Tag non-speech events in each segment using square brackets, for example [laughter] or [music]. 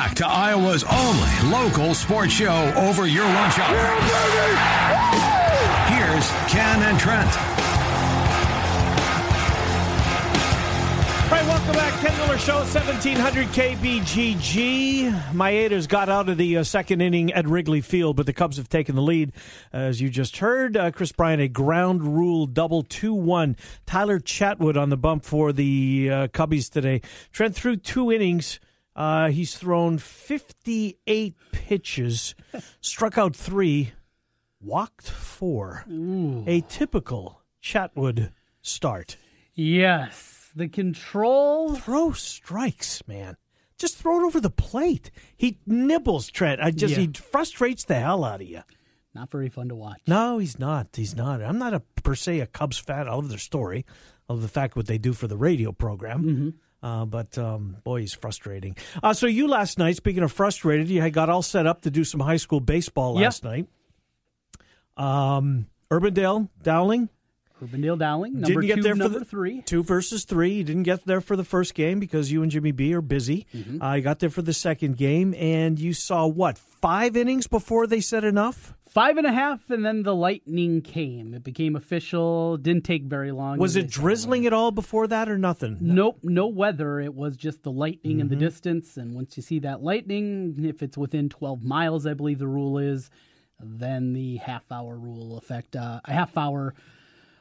back to Iowa's only local sports show over your lunch hour. Here's Ken and Trent. All right, welcome back. Ken Miller Show, 1700 KBGG. Maeders got out of the uh, second inning at Wrigley Field, but the Cubs have taken the lead. As you just heard, uh, Kris Bryant, a ground rule double 2 1. Tyler Chatwood on the bump for the uh, Cubbies today. Trent through two innings. Uh, he's thrown 58 pitches, struck out three, walked four. A typical Chatwood start. Yes. The control. Throw strikes, man. Just throw it over the plate. He nibbles, Trent. I just Yeah. he frustrates the hell out of you. Not very fun to watch. No, he's not. He's not. I'm not a per se a Cubs fan. I love their story. I love the fact what they do for the radio program. Mm-hmm. Uh, but um, boy, he's frustrating. Uh, so you last night, speaking of frustrated, you had got all set up to do some high school baseball Yep. last night. Um, Urbandale, Dowling, Urbandale Dowling, number didn't get two, there for number the three. Two versus three. You didn't get there for the first game because you and Jimmy B are busy. Mm-hmm. Uh, you got there for the second game, and you saw what five innings before they said enough. Five and a half, and then the lightning came. It became official. Didn't take very long. Was it drizzling at all before that, or nothing? Nope, no weather. It was just the lightning in the Mm-hmm. distance. And once you see that lightning, if it's within 12 miles, I believe the rule is, then the half hour rule effect, uh, a half hour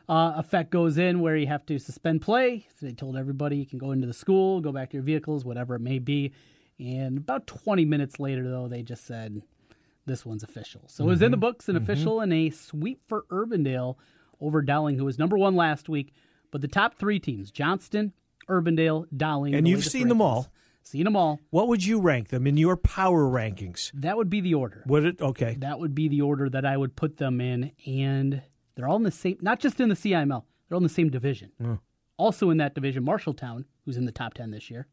uh, effect goes in where you have to suspend play. So they told everybody you can go into the school, go back to your vehicles, whatever it may be. And about 20 minutes later, though, they just said this one's official. So it was in mm-hmm. the books and mm-hmm. official and a sweep for Urbandale over Dowling, who was number one last week. But the top three teams, Johnston, Urbandale, Dowling. And you've seen them all. Seen them all. What would you rank them in your power rankings? That would be the order. Would it? Okay. That would be the order that I would put them in. And they're all in the same, not just in the CIML, they're all in the same division. Oh. Also in that division, Marshalltown, who's in the top 10 this year.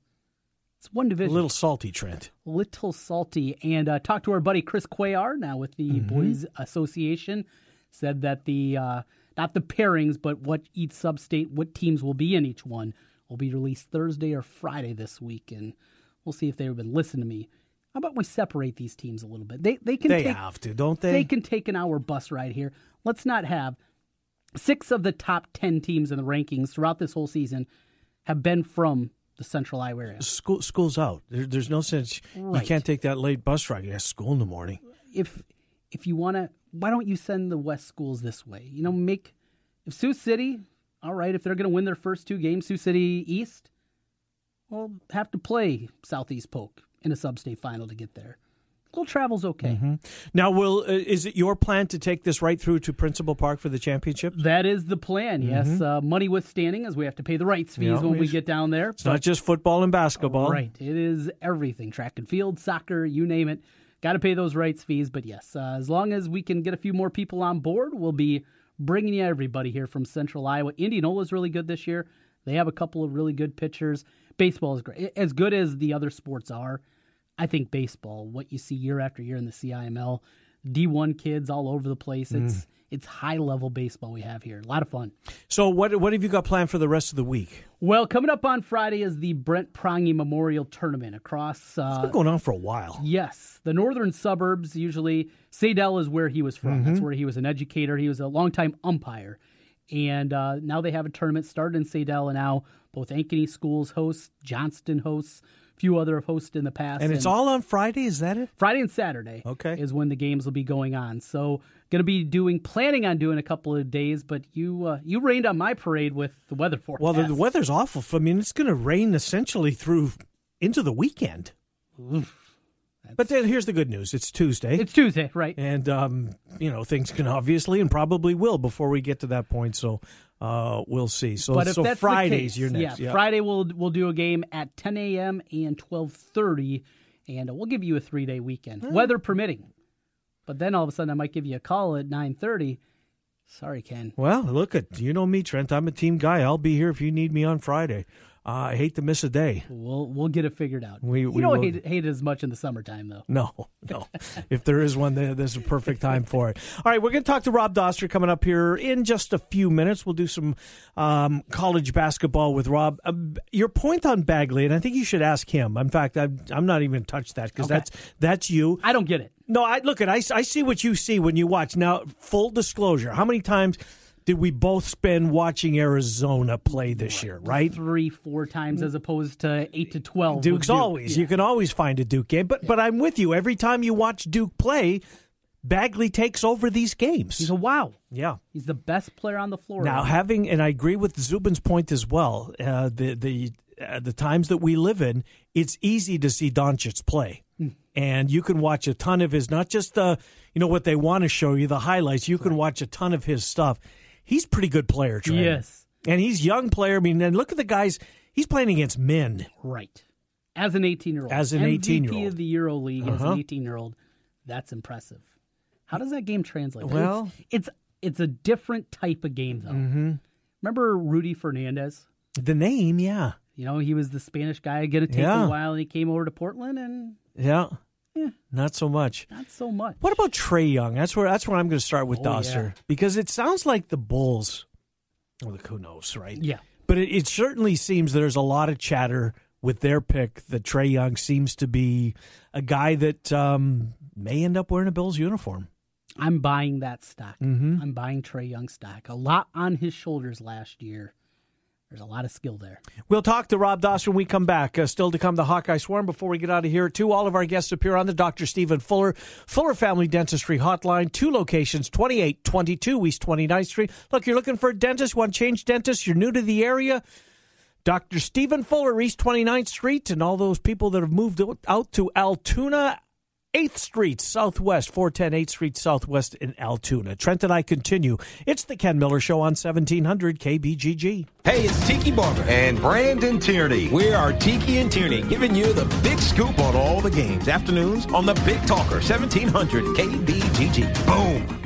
It's one division. A little salty, Trent. A little salty. And uh, talked to our buddy Chris Cuellar now with the Mm-hmm. Boys Association. Said that the uh, not the pairings, but what each sub-state, what teams will be in each one, will be released Thursday or Friday this week, and we'll see if they've been listening to me. How about we separate these teams a little bit? They they can They take, have to, don't they? they can take an hour bus ride here. Let's not have six of the top ten teams in the rankings throughout this whole season have been from the Central Iowa. School, school's out. There, there's no sense. Right. You can't take that late bus ride. You have school in the morning. if if you want to, why don't you send the West schools this way? You know, make if Sioux City, all right, if they're going to win their first two games, Sioux City East, well, have to play Southeast Polk in a sub-state final to get there. Little travel's okay. Now, will uh, is it your plan to take this right through to Principal Park for the championship? That is the plan. Yes, uh, money withstanding, as we have to pay the rights fees Yeah, when we get down there. It's not just football and basketball. Right. It is everything track and field, soccer, you name it. Got to pay those rights fees. But yes, uh, as long as we can get a few more people on board, we'll be bringing you everybody here from Central Iowa. Indianola's really good this year. They have a couple of really good pitchers. Baseball is great. As good as the other sports are, I think baseball, what you see year after year in the CIML, D1 kids all over the place. It's it's high level baseball we have here. A lot of fun. So, what what have you got planned for the rest of the week? Well, coming up on Friday is the Brent Prongy Memorial Tournament across uh, It's been going on for a while. Yes, the northern suburbs usually. Saydel is where he was from. That's where he was an educator. He was a longtime umpire, and uh, now they have a tournament started in Saydel, and now both Ankeny schools host, Johnston hosts, few other have hosted in the past, And it's all on Friday. Is that it? Friday and Saturday. Okay. is when the games will be going on. So, going to be doing, planning on doing a couple of days, but you uh, you rained on my parade with the weather forecast. Well, the, the weather's awful. I mean, it's going to rain essentially through into the weekend. But then here's the good news: it's Tuesday, It's Tuesday, right? and um, you know things can obviously and probably will before we get to that point. So uh, we'll see. So, But if so that's Fridays, case, you're next. Yeah, Friday we'll we'll do a game at 10 a.m. and 12:30, and uh, we'll give you a three day weekend, weather permitting. But then all of a sudden, I might give you a call at 9:30. Sorry, Ken. Well, look at you know me, Trent. I'm a team guy. I'll be here if you need me on Friday. Uh, I hate to miss a day. We'll we'll get it figured out. We- you we don't will- hate, hate it as much in the summertime though. No, [laughs] no. if there is one, there, there's a perfect time for it. All right, we're going to talk to Rob Dauster coming up here in just a few minutes. We'll do some um, college basketball with Rob. Uh, your point on Bagley, and I think you should ask him. In fact, I'm, I'm not even touched that because Okay. that's that's you. I don't get it. No, I look at I, I see what you see when you watch. Now, full disclosure, how many times did we both spend watching Arizona play this year? Right, Three, four times as opposed to eight to twelve. Duke's Duke. always. Yeah. You can always find a Duke game, but but I'm with you. Every time you watch Duke play, Bagley takes over these games. He's a wow. yeah. He's the best player on the floor. Now right having and I agree with Zubin's point as well. Uh, the the uh, the times that we live in, it's easy to see Doncic play, and you can watch a ton of his. Not just the you know what they want to show you the highlights. You can watch a ton of his stuff. He's a pretty good player, Trent. Yes. and he's young player. I mean, and look at the guys he's playing against men. Right. As an 18 year old. As an 18-year-old. of the Euro League as Uh-huh. an 18 year old. That's impressive. How does that game translate? Well- it's, it's it's a different type of game though. Mm-hmm. Remember Rudy Fernandez? The name, yeah, You know, he was the Spanish guy. Get a take Yeah. a while, and he came over to Portland, and yeah, Yeah. not so much. not so much. What about Trae Young? That's where that's where I'm going to start with Oh, Dauster yeah. because it sounds like the Bulls. Well, look, who knows, right? Yeah. But it, it certainly seems there's a lot of chatter with their pick that Trae Young seems to be a guy that um, may end up wearing a Bills uniform. I'm buying that stock. Mm-hmm. I'm buying Trae Young stock. A lot on his shoulders last year. There's a lot of skill there. We'll talk to Rob Dauster when we come back. Uh, still to come, the Hawkeye Swarm. Before we get out of here, too, all of our guests appear on the Dr. Stephen Fuller, Fuller Family Dentistry Hotline. Two locations, 2822 East 29th Street. Look, you're looking for a dentist, want to change dentist, you're new to the area. Dr. Stephen Fuller, East 29th Street, and all those people that have moved out to Altoona, 8th Street Southwest, 410 8th Street Southwest in Altoona. Trent and I continue. It's the Ken Miller Show on 1700 KBGG. Hey, it's Tiki Barber. and Brandon Tierney. We are Tiki and Tierney, giving you the big scoop on all the games. Afternoons on the Big Talker, 1700 KBGG. Boom.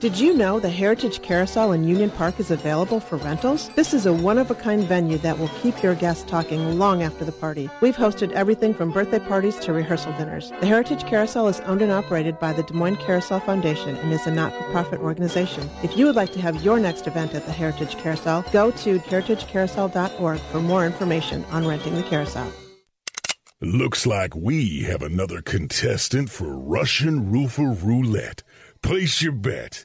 Did you know the Heritage Carousel in Union Park is available for rentals? This is a one-of-a-kind venue that will keep your guests talking long after the party. We've hosted everything from birthday parties to rehearsal dinners. The Heritage Carousel is owned and operated by the Des Moines Carousel Foundation and is a not-for-profit organization. If you would like to have your next event at the Heritage Carousel, go to heritagecarousel.org for more information on renting the carousel. Looks like we have another contestant for Russian Roofer Roulette. Place your bet.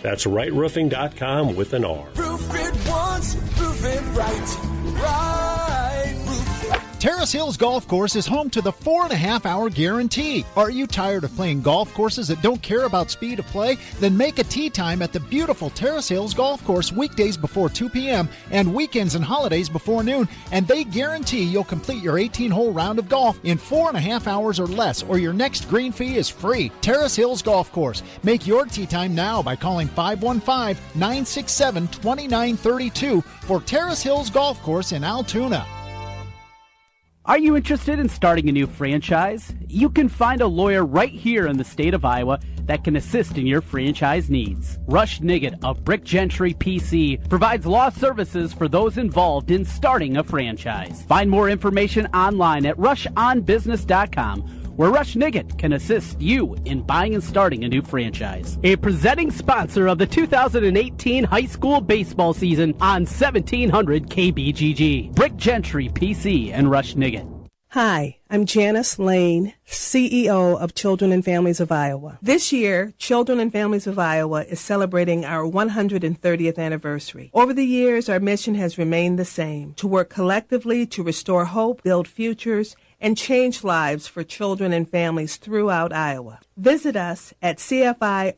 That's rightroofing.com with an R. It once, it right. Right. Terrace Hills Golf Course is home to the four and a half hour guarantee. Are you tired of playing golf courses that don't care about speed of play? Then make a tee time at the beautiful Terrace Hills Golf Course weekdays before 2 p.m. and weekends and holidays before noon, and they guarantee you'll complete your 18 hole round of golf in four and a half hours or less, or your next green fee is free. Terrace Hills Golf Course. Make your tee time now by calling 515 967 2932 for Terrace Hills Golf Course in Altoona. Are you interested in starting a new franchise? You can find a lawyer right here in the state of Iowa that can assist in your franchise needs. Rush Nigut of Brick Gentry PC provides law services for those involved in starting a franchise. Find more information online at rushonbusiness.com where Rush Nigut can assist you in buying and starting a new franchise. A presenting sponsor of the 2018 high school baseball season on 1700 KBGG. Brick Gentry PC and Rush Nigut. Hi, I'm Janice Lane, CEO of Children and Families of Iowa. This year, Children and Families of Iowa is celebrating our 130th anniversary. Over the years, our mission has remained the same to work collectively to restore hope, build futures, and change lives for children and families throughout Iowa. Visit us at cfiowa.org.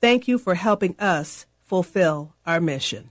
Thank you for helping us fulfill our mission.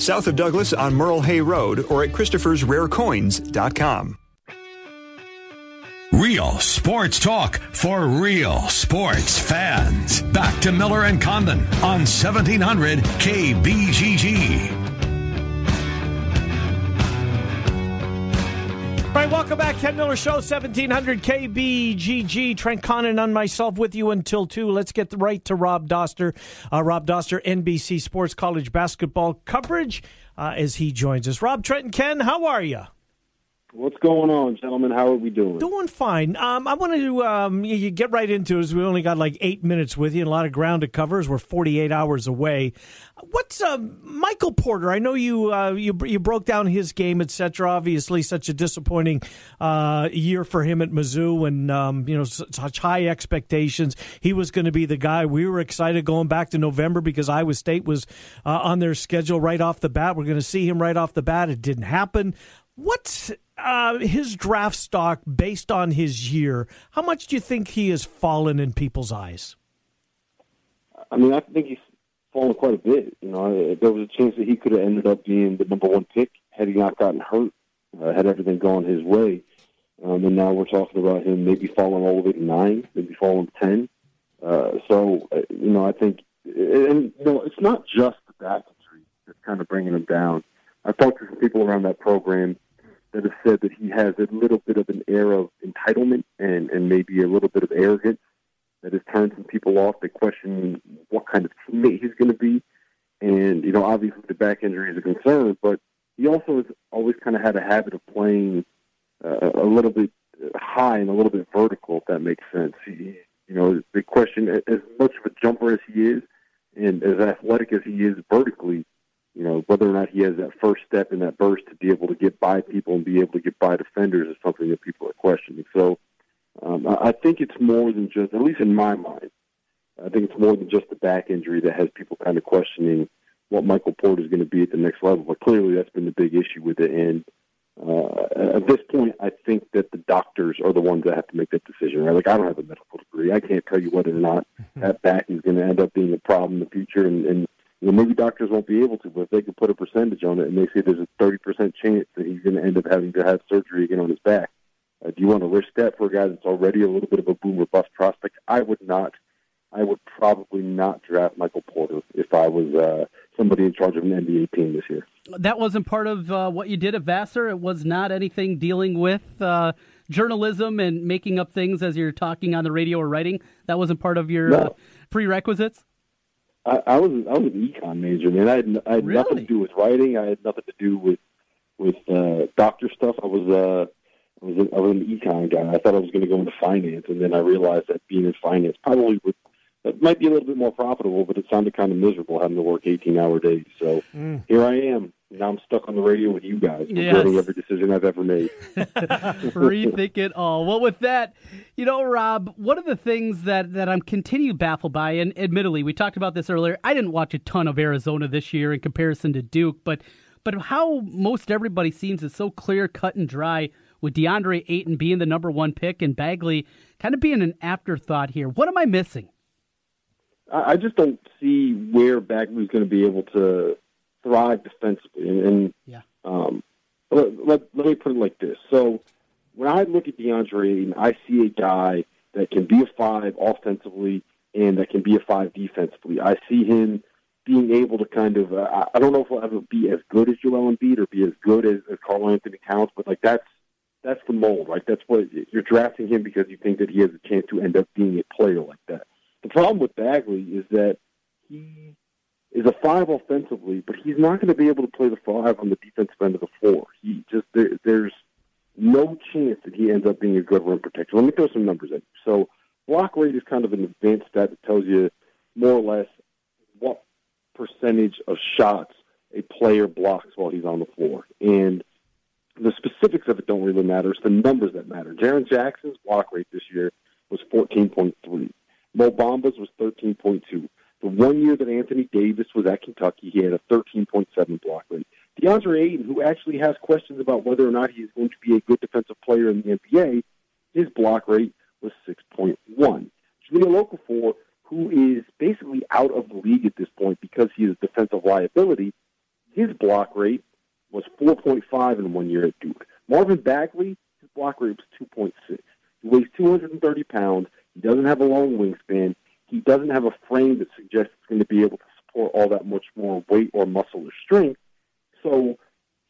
south of Douglas on Merle Hay Road or at Christopher'sRareCoins.com. Real sports talk for real sports fans. Back to Miller and Condon on 1700 KBGG. All right, welcome back. Ken Miller Show, 1700 KBGG. Trent Condon and myself with you until 2. Let's get right to Rob Dauster. Uh, Rob Dauster, NBC Sports College basketball coverage uh, as he joins us. Rob, Trent, and Ken, how are you? What's going on, gentlemen? How are we doing? Doing fine. Um, I wanted to um, you get right into it. We only got like eight minutes with you and a lot of ground to cover as we're 48 hours away. What's uh, Michael Porter? I know you uh, you you broke down his game, etc. Obviously, such a disappointing uh, year for him at Mizzou, and um, you know such high expectations. He was going to be the guy. We were excited going back to November because Iowa State was uh, on their schedule right off the bat. We're going to see him right off the bat. It didn't happen. What's uh, his draft stock based on his year? How much do you think he has fallen in people's eyes? I mean, I think he's fallen quite a bit. You know, there was a chance that he could have ended up being the number one pick had he not gotten hurt, uh, had everything gone his way. Um, and now we're talking about him maybe falling all the way to nine, maybe falling ten. Uh, so, uh, you know, I think, and you know, it's not just the back injury that's kind of bringing him down. I've talked to some people around that program that have said that he has a little bit of an air of entitlement and, and maybe a little bit of arrogance that has turned some people off. They question what kind of teammate he's going to be. And, you know, obviously the back injury is a concern, but he also has always kind of had a habit of playing uh, a little bit high and a little bit vertical, if that makes sense. He, you know, the question, as much of a jumper as he is and as athletic as he is vertically, you know, whether or not he has that first step in that burst to be able to get by people and be able to get by defenders is something that people are questioning. So um, I think it's more than just, at least in my mind, I think it's more than just the back injury that has people kind of questioning what Michael Porter is going to be at the next level. But clearly, that's been the big issue with it. And uh, at this point, I think that the doctors are the ones that have to make that decision. Right? Like I don't have a medical degree, I can't tell you whether or not that back is going to end up being a problem in the future. And, and you know, maybe doctors won't be able to, but if they could put a percentage on it and they say there's a 30% chance that he's going to end up having to have surgery again on his back, Uh, do you want to risk that for a guy that's already a little bit of a boomer bust prospect? I would not. I would probably not draft Michael Porter if I was uh, somebody in charge of an NBA team this year. That wasn't part of uh, what you did at Vassar. It was not anything dealing with uh, journalism and making up things as you're talking on the radio or writing. That wasn't part of your No. uh, prerequisites. I, I was I was an econ major, man. I had, I had nothing to do with writing. I had nothing to do with with uh, doctor stuff. I was uh, I was a, I was an econ guy. I thought I was going to go into finance, and then I realized that being in finance probably would that might be a little bit more profitable, but it sounded kind of miserable having to work eighteen hour days. So Mm. here I am. Now I'm stuck on the radio with you guys, Yes. every decision I've ever made. [laughs] [laughs] Rethink it all. Well, with that, you know, Rob, one of the things that, that I'm continue baffled by, and admittedly, we talked about this earlier. I didn't watch a ton of Arizona this year in comparison to Duke, but but how most everybody seems is so clear, cut and dry with DeAndre Ayton being the number one pick and Bagley kind of being an afterthought here. What am I missing? I I just don't see where Bagley's going to be able to thrive defensively. And, and yeah. um, let, let, let me put it like this. So when I look at DeAndre Ayton, I see a guy that can be a five offensively and that can be a five defensively. I see him being able to kind of, uh, I- don't know if he'll ever be as good as Joel Embiid or be as good as, as Karl-Anthony Towns, but like that's that's the mold, right? That's what you're drafting him because you think that he has a chance to end up being a player like that. The problem with Bagley is that he is a five offensively, but he's not going to be able to play the five on the defensive end of the floor. He just there, there's no chance that he ends up being a good rim protector. Let me throw some numbers at you. So block rate is kind of an advanced stat that tells you more or less what percentage of shots a player blocks while he's on the floor. And the specifics of it don't really matter. It's the numbers that matter. Jaren Jackson's block rate this year was 14.3. Mo Bamba's was 13.2. The one year that Anthony Davis was at Kentucky, he had a 13.7 block rate. DeAndre Ayton, who actually has questions about whether or not he is going to be a good defensive player in the NBA, his block rate was 6.1. Jahlil Okafor, who is basically out of the league at this point because he is a defensive liability, his block rate was 4.5 in one year at Duke. Marvin Bagley, his block rate was 2.6. He weighs 230 pounds. He doesn't have a long wingspan. He doesn't have a frame that suggests he's going to be able to support all that much more weight or muscle or strength. So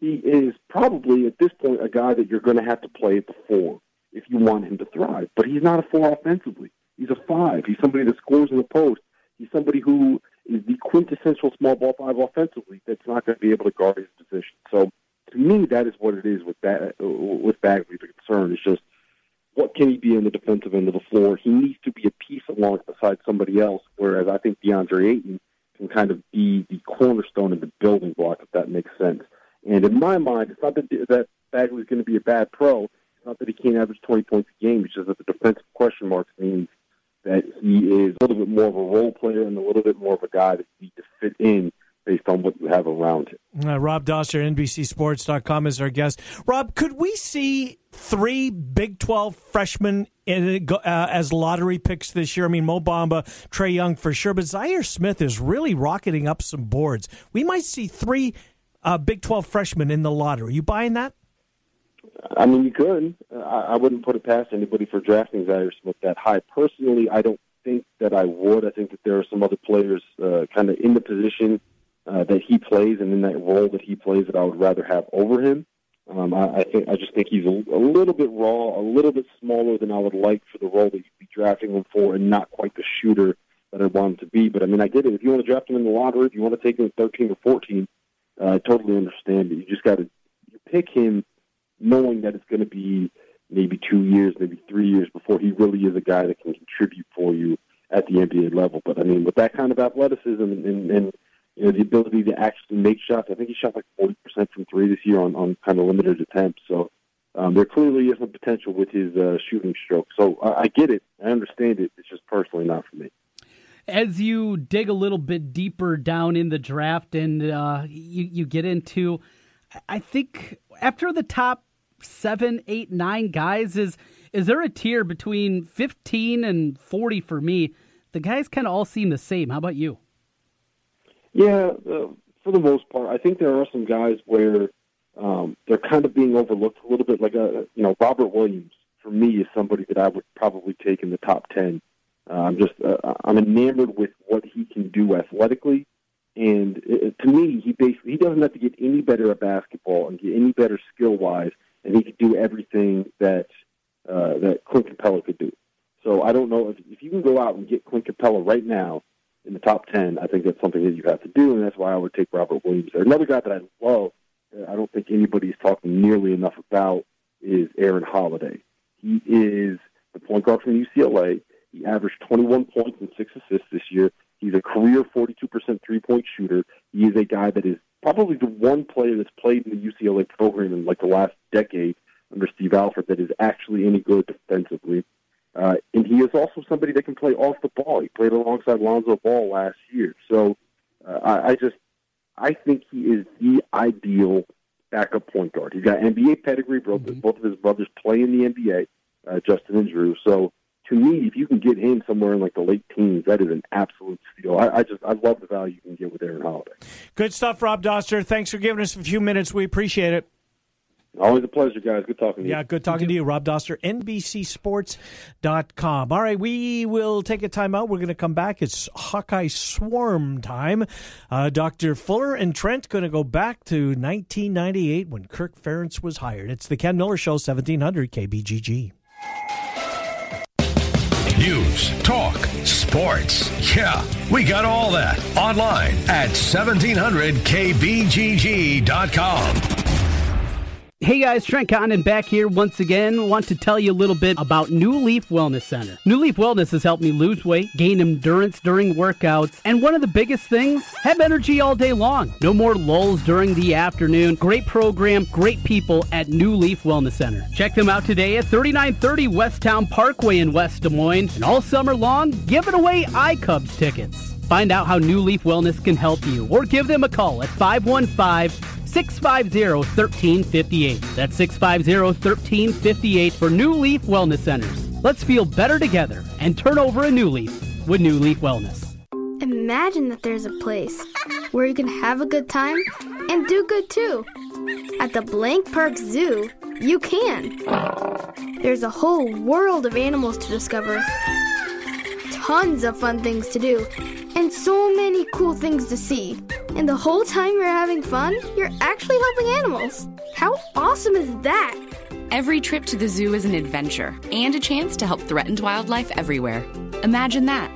he is probably at this point a guy that you're going to have to play at the four if you want him to thrive. But he's not a four offensively. He's a five. He's somebody that scores in the post. He's somebody who is the quintessential small ball five offensively that's not going to be able to guard his position. So to me, that is what it is with that with Bagley. The concern is just what can he be on the defensive end of the floor? He needs to be a piece alongside somebody else. Whereas I think DeAndre Ayton can kind of be the cornerstone of the building block, if that makes sense. And in my mind, it's not that that Bagley's going to be a bad pro. It's not that he can't average 20 points a game. It's just that the defensive question marks means that he is a little bit more of a role player and a little bit more of a guy that you need to fit in based on what you have around him. Uh, Rob Dauster, NBCSports.com, is our guest. Rob, could we see three Big 12 freshmen in, uh, as lottery picks this year? I mean, Mo Bamba, Trae Young for sure, but Zhaire Smith is really rocketing up some boards. We might see three uh, Big 12 freshmen in the lottery. You buying that? I mean, you could. Uh, I, I wouldn't put it past anybody for drafting Zhaire Smith that high. Personally, I don't think that I would. I think that there are some other players uh, kind of in the position uh, that he plays and in that role that he plays that I would rather have over him. Um, I, I think I just think he's a, a little bit raw, a little bit smaller than I would like for the role that you'd be drafting him for, and not quite the shooter that I want him to be. But I mean, I get it. If you want to draft him in the lottery, if you want to take him at 13 or 14, uh, I totally understand it. You just got to you pick him knowing that it's going to be maybe two years, maybe three years before he really is a guy that can contribute for you at the NBA level. But I mean, with that kind of athleticism and, and, and you know the ability to actually make shots, I think he shot like forty percent from three this year on, on kind of limited attempts. So um, there clearly is some potential with his uh, shooting stroke. So I, I get it, I understand it. It's just personally not for me. As you dig a little bit deeper down in the draft and uh, you, you get into, I think after the top seven, eight, nine guys, is is there a tier between 15 and 40 for me? The guys kind of all seem the same. How about you? Yeah, uh, for the most part, I think there are some guys where um, they're kind of being overlooked a little bit. Like, a you know, Robert Williams for me, is somebody that I would probably take in the top ten. Uh, I'm just uh, I'm enamored with what he can do athletically, and uh, to me, he basically he doesn't have to get any better at basketball and get any better skill wise, and he could do everything that uh, that Clint Capela could do. So I don't know if, if you can go out and get Clint Capela right now in the top ten. I think that's something that you have to do, and that's why I would take Robert Williams there. Another guy that I love, uh, I don't think anybody's talking nearly enough about, is Aaron Holiday. He is the point guard from UCLA. He averaged 21 points and six assists this year. He's a career 42% three-point shooter. He is a guy that is probably the one player that's played in the UCLA program in like the last decade under Steve Alford that is actually any good defensively. Uh, and he is also somebody that can play off the ball. He played alongside Lonzo Ball last year. So uh, I, I just I think he is the ideal backup point guard. He's got NBA pedigree. Both, mm-hmm. both of his brothers play in the NBA, uh, Justin and Drew. So to me, if you can get him somewhere in like the late teens, that is an absolute steal. I, I just I love the value you can get with Aaron Holiday. Good stuff, Rob Dauster. Thanks for giving us a few minutes. We appreciate it. Always a pleasure, guys. Good talking to you. Yeah, good talking to you, Rob Dauster, NBCSports.com. All right, we will take a time out. We're going to come back. It's Hawkeye Swarm time. Uh, Dr. Fuller and Trent going to go back to 1998 when Kirk Ferentz was hired. It's the Ken Miller Show, 1700 KBGG. News, talk, sports. Yeah, we got all that online at 1700kbgg.com. Hey guys, Trent Condon back here once again. Want to tell you a little bit about New Leaf Wellness Center. New Leaf Wellness has helped me lose weight, gain endurance during workouts, and one of the biggest things, have energy all day long. No more lulls during the afternoon. Great program, great people at New Leaf Wellness Center. Check them out today at 3930 Westown Parkway in West Des Moines. And all summer long, giving away iCubs tickets. Find out how New Leaf Wellness can help you or give them a call at 515 650-1358. That's 650-1358 for New Leaf Wellness Centers. Let's feel better together and turn over a new leaf with New Leaf Wellness. Imagine that there's a place where you can have a good time and do good too. At the Blank Park Zoo, you can. There's a whole world of animals to discover, tons of fun things to do, and so many cool things to see. And the whole time you're having fun, you're actually helping animals. How awesome is that? Every trip to the zoo is an adventure and a chance to help threatened wildlife everywhere. Imagine that.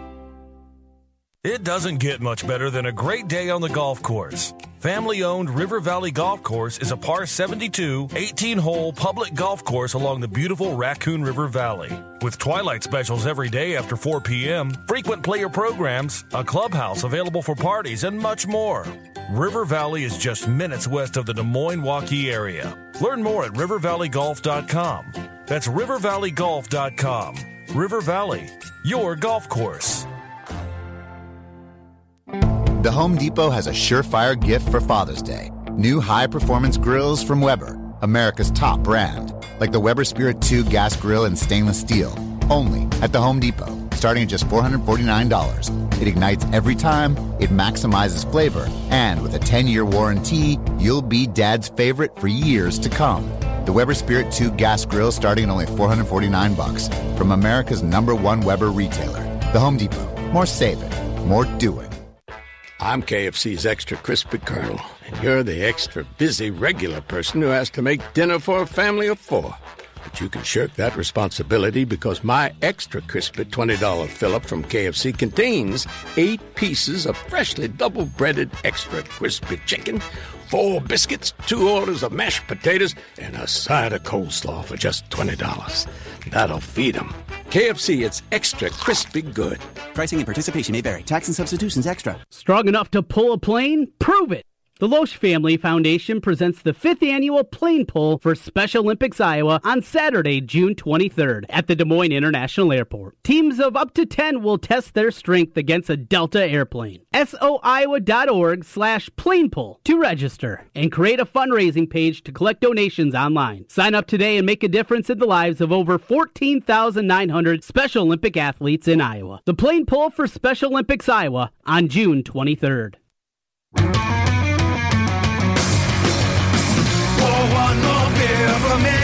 It doesn't get much better than a great day on the golf course. Family owned River Valley Golf Course is a par 72, 18 hole public golf course along the beautiful Raccoon River Valley. With twilight specials every day after 4 p.m., frequent player programs, a clubhouse available for parties, and much more. River Valley is just minutes west of the Des Moines Waukee area. Learn more at rivervalleygolf.com. That's rivervalleygolf.com. River Valley, your golf course. The Home Depot has a surefire gift for Father's Day. New high performance grills from Weber, America's top brand. Like the Weber Spirit 2 gas grill in stainless steel. Only at the Home Depot, starting at just $449. It ignites every time, it maximizes flavor, and with a 10 year warranty, you'll be dad's favorite for years to come. The Weber Spirit 2 gas grill starting at only 449 bucks from America's number one Weber retailer. The Home Depot. More saving, more doing. I'm KFC's extra crispy colonel, and you're the extra busy regular person who has to make dinner for a family of four. But you can shirk that responsibility because my extra crispy $20 fill up from KFC contains eight pieces of freshly double breaded extra crispy chicken, four biscuits, two orders of mashed potatoes, and a side of coleslaw for just $20. That'll feed them. KFC, it's extra crispy good. Pricing and participation may vary. Tax and substitutions extra. Strong enough to pull a plane? Prove it! The Loesch Family Foundation presents the fifth annual plane pull for Special Olympics Iowa on Saturday, June 23rd at the Des Moines International Airport. Teams of up to 10 will test their strength against a Delta airplane. SOIowa.org slash plane pull to register and create a fundraising page to collect donations online. Sign up today and make a difference in the lives of over 14,900 Special Olympic athletes in Iowa. The plane pull for Special Olympics Iowa on June 23rd. here for me.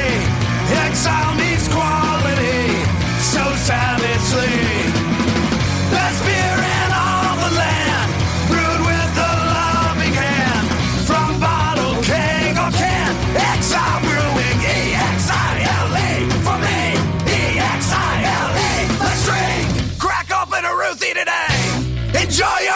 Exile needs quality, so savagely. Best beer in all the land, brewed with a loving hand. From bottle, keg, or can, exile brewing, E-X-I-L-E. For me, E-X-I-L-E. Let's drink, crack open a Ruthie today. Enjoy your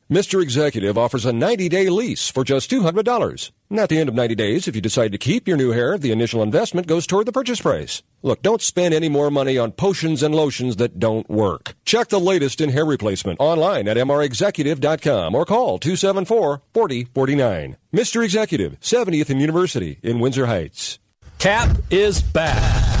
Mr. Executive offers a 90 day lease for just $200. And at the end of 90 days, if you decide to keep your new hair, the initial investment goes toward the purchase price. Look, don't spend any more money on potions and lotions that don't work. Check the latest in hair replacement online at mrexecutive.com or call 274-4049. Mr. Executive, 70th and University in Windsor Heights. Cap is back.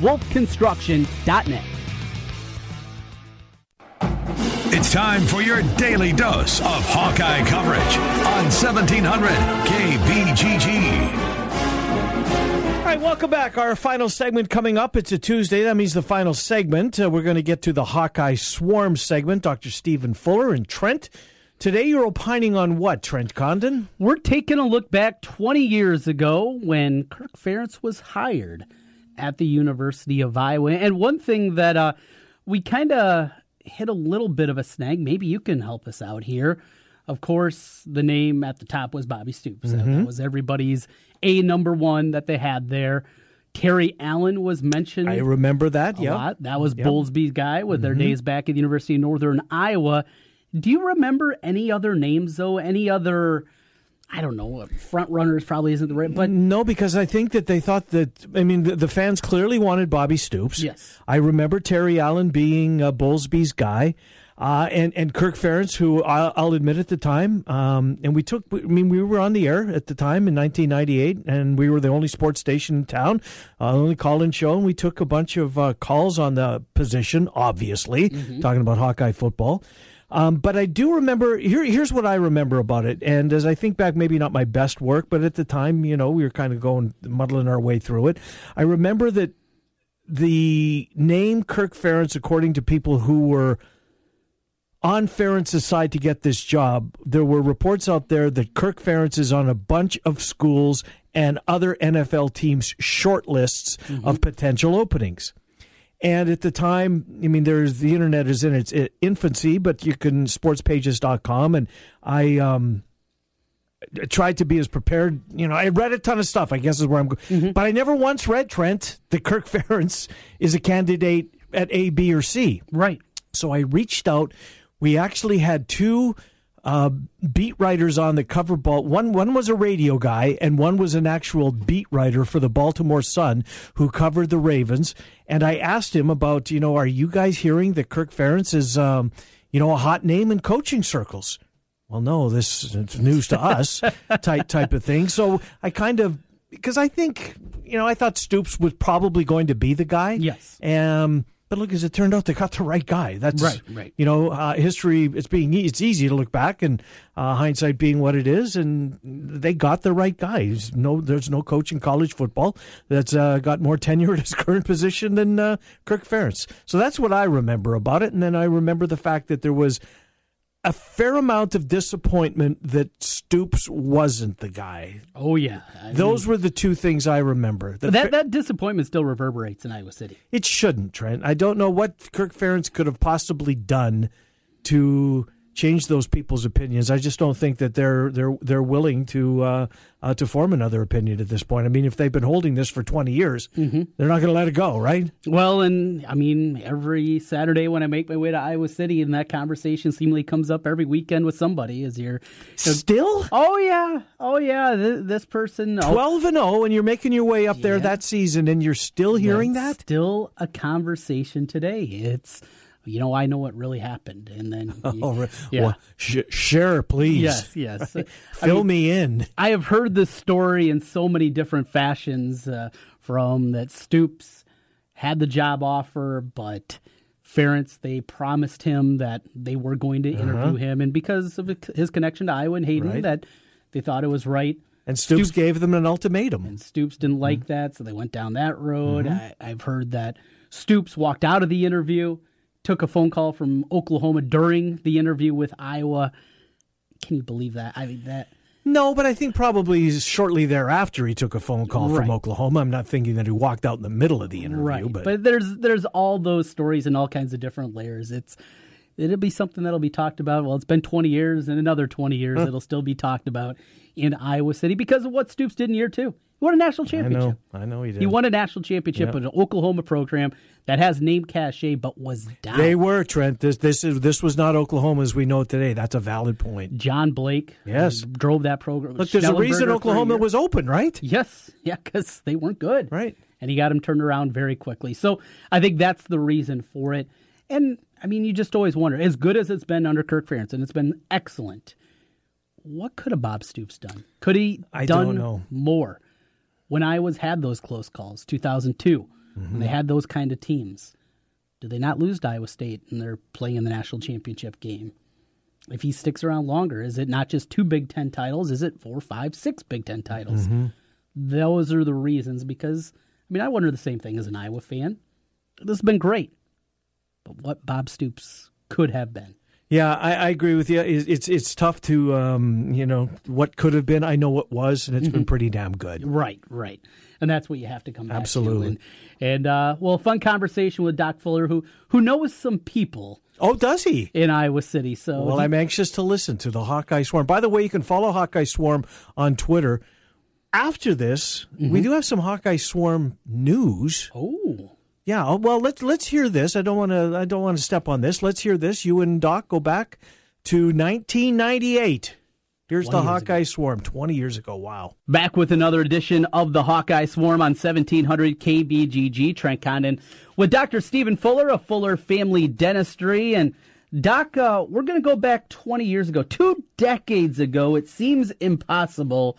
wolfconstruction.net. It's time for your daily dose of Hawkeye coverage on 1700 KBGG. All right, welcome back. Our final segment coming up. It's a Tuesday. That means the final segment. Uh, we're going to get to the Hawkeye Swarm segment. Dr. Stephen Fuller and Trent. Today you're opining on what, Trent Condon? We're taking a look back 20 years ago when Kirk Ferentz was hired at the University of Iowa. And one thing that uh, we kind of hit a little bit of a snag, maybe you can help us out here. Of course, the name at the top was Bobby Stoops. Mm-hmm. That was everybody's A number one that they had there. Terry Allen was mentioned. I remember that. Yeah, that was yep. Bowlesby's guy with mm-hmm. their days back at the University of Northern Iowa. Do you remember any other names though? Any other I don't know, front runners probably isn't the right, but no, because I think that they thought that I mean the, the fans clearly wanted Bobby Stoops. Yes, I remember Terry Allen being uh, Bowlesby's guy. Uh, and and Kirk Ferentz, who I'll, I'll admit at the time, um, and we took. I mean, we were on the air at the time in 1998, and we were the only sports station in town, uh, only call-in show, and we took a bunch of uh, calls on the position. Obviously, mm-hmm. talking about Hawkeye football, um, but I do remember here. Here's what I remember about it, and as I think back, maybe not my best work, but at the time, you know, we were kind of going muddling our way through it. I remember that the name Kirk Ferentz, according to people who were on Ferentz's side to get this job, there were reports out there that Kirk Ferentz is on a bunch of schools and other NFL teams' short lists mm-hmm. of potential openings. And at the time, I mean, there's the internet is in its infancy, but you can sportspages.com. And I, um, tried to be as prepared. You know, I read a ton of stuff. I guess is where I'm going, mm-hmm. but I never once read Trent that Kirk Ferentz is a candidate at A, B, or C. Right. So I reached out. We actually had two uh, beat writers on the cover ball. One one was a radio guy, and one was an actual beat writer for the Baltimore Sun who covered the Ravens. And I asked him about, you know, are you guys hearing that Kirk Ferentz is, um, you know, a hot name in coaching circles? Well, no, this is news to us, [laughs] type type of thing. So I kind of because I think you know I thought Stoops was probably going to be the guy. Yes. Um, but look, as it turned out, they got the right guy. That's right. Right. You know, uh, history. It's being it's easy to look back and uh, hindsight being what it is, and they got the right guy. There's no, there's no coach in college football that's uh, got more [laughs] tenure at his current position than uh, Kirk Ferentz. So that's what I remember about it, and then I remember the fact that there was a fair amount of disappointment that Stoops wasn't the guy. Oh yeah, I Those mean- were the two things I remember. The that fa- that disappointment still reverberates in Iowa City. it shouldn't, Trent. I don't know what Kirk Ferentz could have possibly done to change those people's opinions. I just don't think that they're they're they're willing to uh, uh, to form another opinion at this point. I mean, if they've been holding this for twenty years, Mm-hmm. they're not going to let it go, right? Well, and I mean, every Saturday when I make my way to Iowa City, and that conversation seemingly comes up every weekend with somebody. Is you're still? Oh yeah, oh yeah. Th- this person, oh, Twelve and zero, and you're making your way up there that season, and you're still hearing That's that. Still a conversation today. It's you know I know what really happened, and then [laughs] Oh, right. yeah. Well, sh- sure, please. Yes, yes. [laughs] I Fill mean, me in. I have heard this story in so many different fashions uh, from that Stoops had the job offer, but Ferentz, they promised him that they were going to interview Uh-huh. him, and because of his connection to Iowa and Hayden, Right. that they thought it was right. And Stoops, gave them an ultimatum. And Stoops didn't like that, so they went down that road. Mhm. I, I've heard that Stoops walked out of the interview, took a phone call from Oklahoma during the interview with Iowa. Can you believe that? I mean that. No, but I think probably shortly thereafter he took a phone call from Oklahoma. I'm not thinking that he walked out in the middle of the interview, right. but, But, there's there's all those stories and all kinds of different layers. It's it'll be something that'll be talked about. Well, it's been 20 years, and another 20 years Huh. it'll still be talked about in Iowa City because of what Stoops did in year two. He won a national championship. I championship. know, I know he did. He won a national championship Yep. with an Oklahoma program that has name cachet but was down. They were Trent. This this is this was not Oklahoma as we know it today. That's a valid point. John Blake, uh, yes, drove that program. Look, there's a reason Schnellenberger for a Oklahoma was open, right? Yes, [laughs] yeah, because they weren't good, right? And he got him turned around very quickly. So I think that's the reason for it. And I mean, you just always wonder, as good as it's been under Kirk Ferentz, and it's been excellent. What could have Bob Stoops done? Could he I done don't know. more? When Iowa's had those close calls, 2002, when they had those kind of teams, did they not lose to Iowa State and they're playing in the national championship game? If he sticks around longer, is it not just two Big Ten titles? Is it four, five, six Big Ten titles? Mhm. Those are the reasons. Because I mean, I wonder the same thing as an Iowa fan. This has been great, but what Bob Stoops could have been. Yeah, I, I agree with you. It's it's, it's tough to um, you know what could have been. I know what was, and it's been Mhm. pretty damn good. Right, right. And that's what you have to come back Absolutely. to. And, and uh, well, fun conversation with Doc Fuller, who who knows some people. Oh, does he? In Iowa City. So Well, I'm anxious to listen to the Hawkeye Swarm. By the way, you can follow Hawkeye Swarm on Twitter. After this, we do have some Hawkeye Swarm news. Oh. Yeah, oh, well, let's let's hear this. I don't want to I don't want to step on this. Let's hear this. You and Doc go back to 1998. Here's the Hawkeye Swarm 20 years ago. Wow. Back with another edition of the Hawkeye Swarm on 1700 KBGG. Trent Condon with Dr. Stephen Fuller of Fuller Family Dentistry. And Doc, uh, we're going to go back 20 years ago, two decades ago. It seems impossible,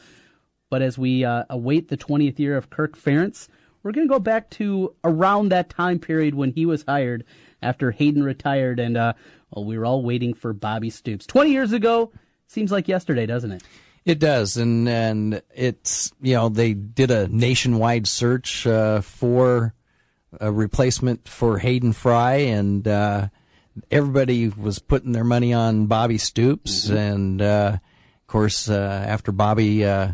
but as we uh, await the 20th year of Kirk Ferentz, we're going to go back to around that time period when he was hired after Hayden retired. And uh, well, we were all waiting for Bobby Stoops. 20 years ago, seems like yesterday, doesn't it? It does, and and it's you know they did a nationwide search uh, for a replacement for Hayden Fry, and uh, everybody was putting their money on Bobby Stoops, and uh, of course uh, after Bobby uh,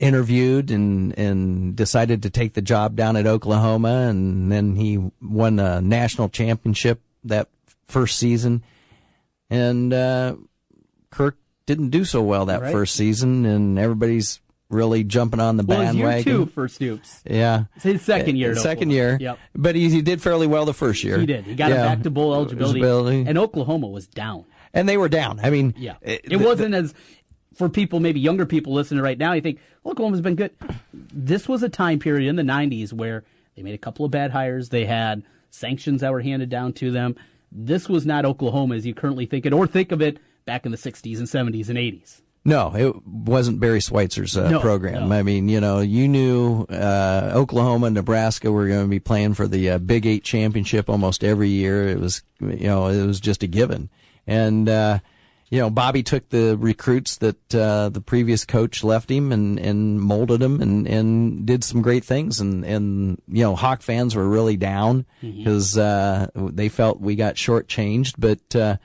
interviewed and and decided to take the job down at Oklahoma, and then he won a national championship that first season, and uh, Kirk didn't do so well that Right. first season, and everybody's really jumping on the Well, it's year bandwagon. two for Stoops. Yeah, It's his second year second Oklahoma. year. Yep. But he, he did fairly well the first year. He did. He got Yeah. him back to bowl eligibility, Eligibility. and Oklahoma was down. and they were down. I mean, Yeah, it, it wasn't as for people, maybe younger people listening right now. You think Oklahoma's been good. This was a time period in the '90s where they made a couple of bad hires. They had sanctions that were handed down to them. This was not Oklahoma as you currently think it, or think of it back in the '60s and '70s and '80s. No, it wasn't Barry Switzer's uh, No, program. no. I mean, you know, you knew uh, Oklahoma and Nebraska were going to be playing for the uh, Big Eight championship almost every year. It was, you know, it was just a given. And uh, you know, Bobby took the recruits that uh, the previous coach left him and, and molded them and, and did some great things. And, and you know, Hawk fans were really down because uh, they felt we got shortchanged, but. Uh,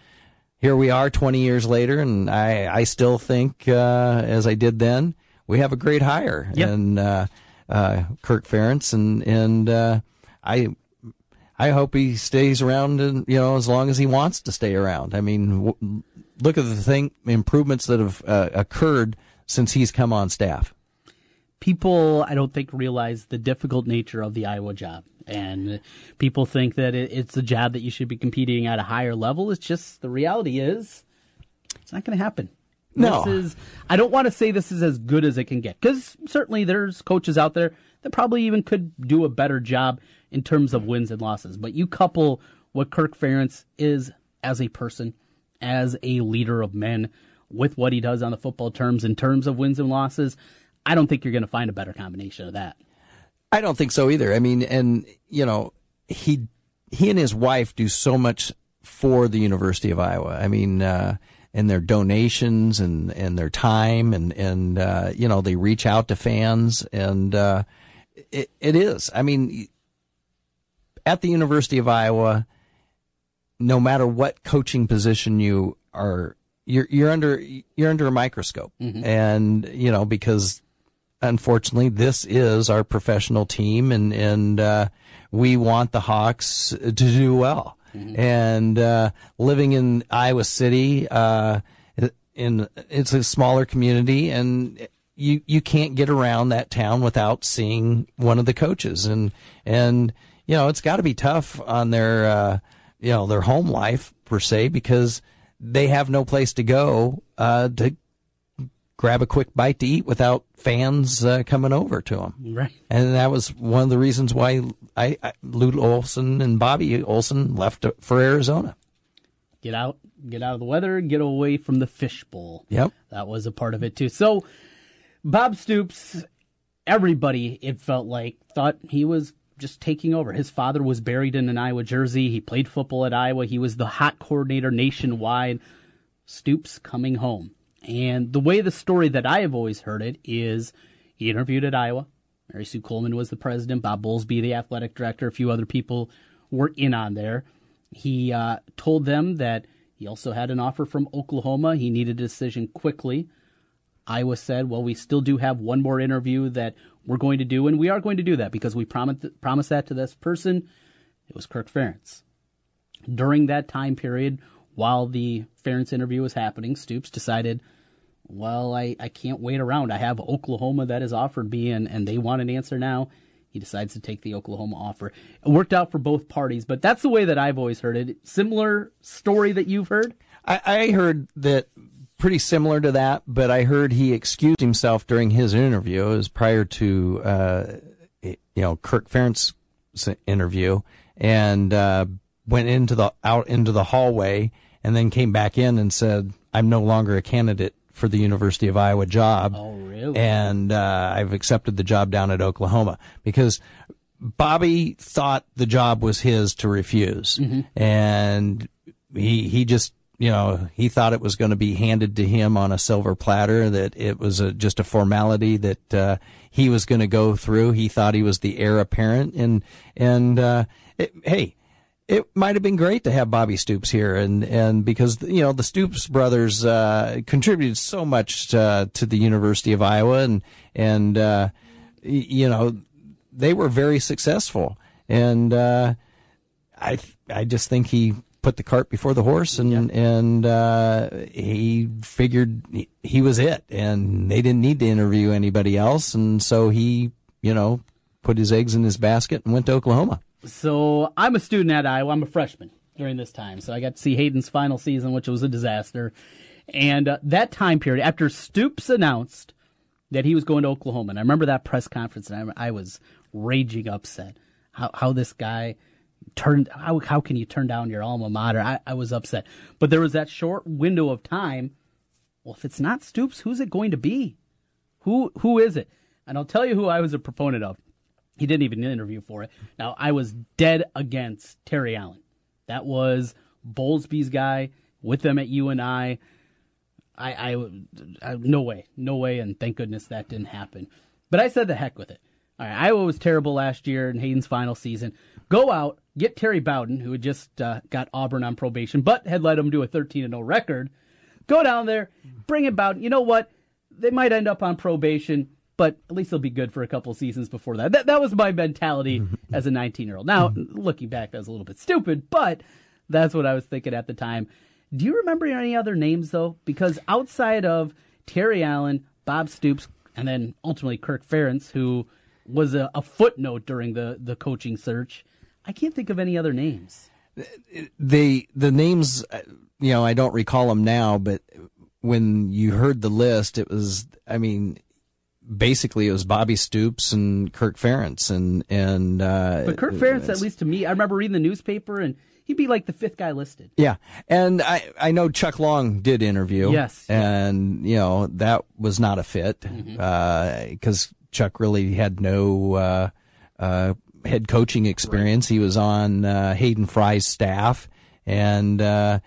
here we are 20 years later, and I, I still think, uh, as I did then, we have a great hire. Yep. And uh, uh, Kirk Ferentz, and and uh, I I hope he stays around, and you know, as long as he wants to stay around. I mean, w- look at the thing improvements that have uh, occurred since he's come on staff. people I don't think realize the difficult nature of the Iowa job. And people think that it, it's a job that you should be competing at a higher level. It's just the reality is it's not going to happen. No. This is I don't want to say this is as good as it can get cuz certainly there's coaches out there that probably even could do a better job in terms of wins and losses. But you couple what Kirk Ferentz is as a person, as a leader of men with what he does on the football terms in terms of wins and losses, I don't think you're going to find a better combination of that. I don't think so either. I mean, and you know, he he and his wife do so much for the University of Iowa. I mean, uh, and their donations and and their time and and uh, you know they reach out to fans and uh, it it is. I mean, at the University of Iowa, no matter what coaching position you are, you're you're under you're under a microscope, Mhm. and you know because unfortunately, this is our professional team, and and uh, we want the Hawks to do well. And uh, living in Iowa City, uh, in it's a smaller community, and you you can't get around that town without seeing one of the coaches, and and you know it's got to be tough on their uh, you know their home life per se because they have no place to go uh, to grab a quick bite to eat without fans uh, coming over to them. Right. And that was one of the reasons why I, I Lute Olson and Bobbi Olson left for Arizona. Get out, get out of the weather, get away from the fishbowl. Yep. That was a part of it too. So Bob Stoops, everybody it felt like thought he was just taking over. His father was buried in an Iowa jersey. He played football at Iowa. He was the hot coordinator nationwide. Stoops coming home. And the way the story that I have always heard it is he interviewed at Iowa. Mary Sue Coleman was the president, Bob Bowlesby the athletic director, a few other people were in on there. He uh, told them that he also had an offer from Oklahoma. He needed a decision quickly. Iowa said, "Well, we still do have one more interview that we're going to do, and we are going to do that because we promised promised that to this person." It was Kirk Ferentz. During that time period, while the Ferentz interview was happening, Stoops decided, "Well, I, I can't wait around. I have Oklahoma that has offered me, and, and they want an answer now." He decides to take the Oklahoma offer. It worked out for both parties, but that's the way that I've always heard it. Similar story that you've heard? I, I heard that pretty similar to that, but I heard he excused himself during his interview. It was prior to, uh, you know, Kirk Ferentz's interview and, uh, went into the, out into the hallway and then came back in and said, I'm no longer a candidate for the University of Iowa job. Oh, really? And, uh, I've accepted the job down at Oklahoma because Bobby thought the job was his to refuse. Mhm. And he, he just, you know, he thought it was going to be handed to him on a silver platter, that it was a, just a formality that, uh, he was going to go through. He thought he was the heir apparent. And, and, uh, it, hey, it might have been great to have Bobby Stoops here, and and because you know the Stoops brothers uh, contributed so much uh, to the University of Iowa, and and uh, you know they were very successful, and uh, I I just think he put the cart before the horse, and and uh, he figured he, he was it, and they didn't need to interview anybody else, and so he you know put his eggs in his basket and went to Oklahoma. So I'm a student at Iowa. I'm a freshman during this time. So I got to see Hayden's final season, which was a disaster. And uh, that time period, after Stoops announced that he was going to Oklahoma, and I remember that press conference, and I, I was raging upset. How, how this guy turned, how, how can you turn down your alma mater? I, I was upset. But there was that short window of time. Well, if it's not Stoops, who's it going to be? Who Who is it? And I'll tell you who I was a proponent of. He didn't even interview for it. Now, I was dead against Terry Allen. That was Bowlesby's guy with them at UNI. I, I, I, no way, no way, and thank goodness that didn't happen. But I said the heck with it. All right, Iowa was terrible last year in Hayden's final season. Go out, get Terry Bowden, who had just uh, got Auburn on probation, but had led them to a 13 0 record. Go down there, bring in Bowden. You know what? They might end up on probation, but at least they'll be good for a couple seasons before that. That, that was my mentality [laughs] as a 19 year old. Now, looking back, that was a little bit stupid, but that's what I was thinking at the time. Do you remember any other names, though? Because outside of Terry Allen, Bob Stoops, and then ultimately Kirk Ferentz, who was a, a footnote during the, the coaching search, I can't think of any other names. the the names uh, you know I don't recall them now, but when you heard the list, it was I mean basically it was Bobby Stoops and Kirk Ferentz and and uh, But Kirk Ferentz, at least to me, I remember reading the newspaper and he'd be like the fifth guy listed. Yeah, and I I know Chuck Long did interview. Yes. and you know that was not a fit because Chuck really had no uh, uh, head coaching experience. He was on uh, Hayden Fry's staff, and uh,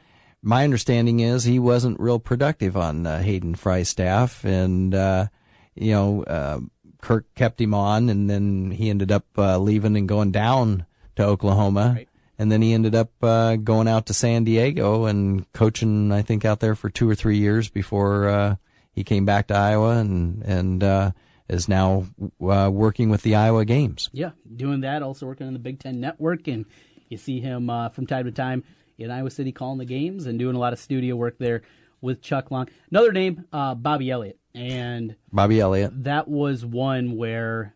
my understanding is he wasn't real productive on uh, Hayden Fry's staff, and uh, you know uh, Kirk kept him on, and then he ended up uh, leaving and going down to Oklahoma. And then he ended up uh, going out to San Diego and coaching, I think, out there for two or three years before uh, he came back to Iowa and and uh, is now uh, working with the Iowa Games. Yeah, doing that, also working on the Big Ten Network, and you see him uh, from time to time in Iowa City calling the games and doing a lot of studio work there with Chuck Long. Another name, uh, Bobby Elliott, and Bobby Elliott. that was one where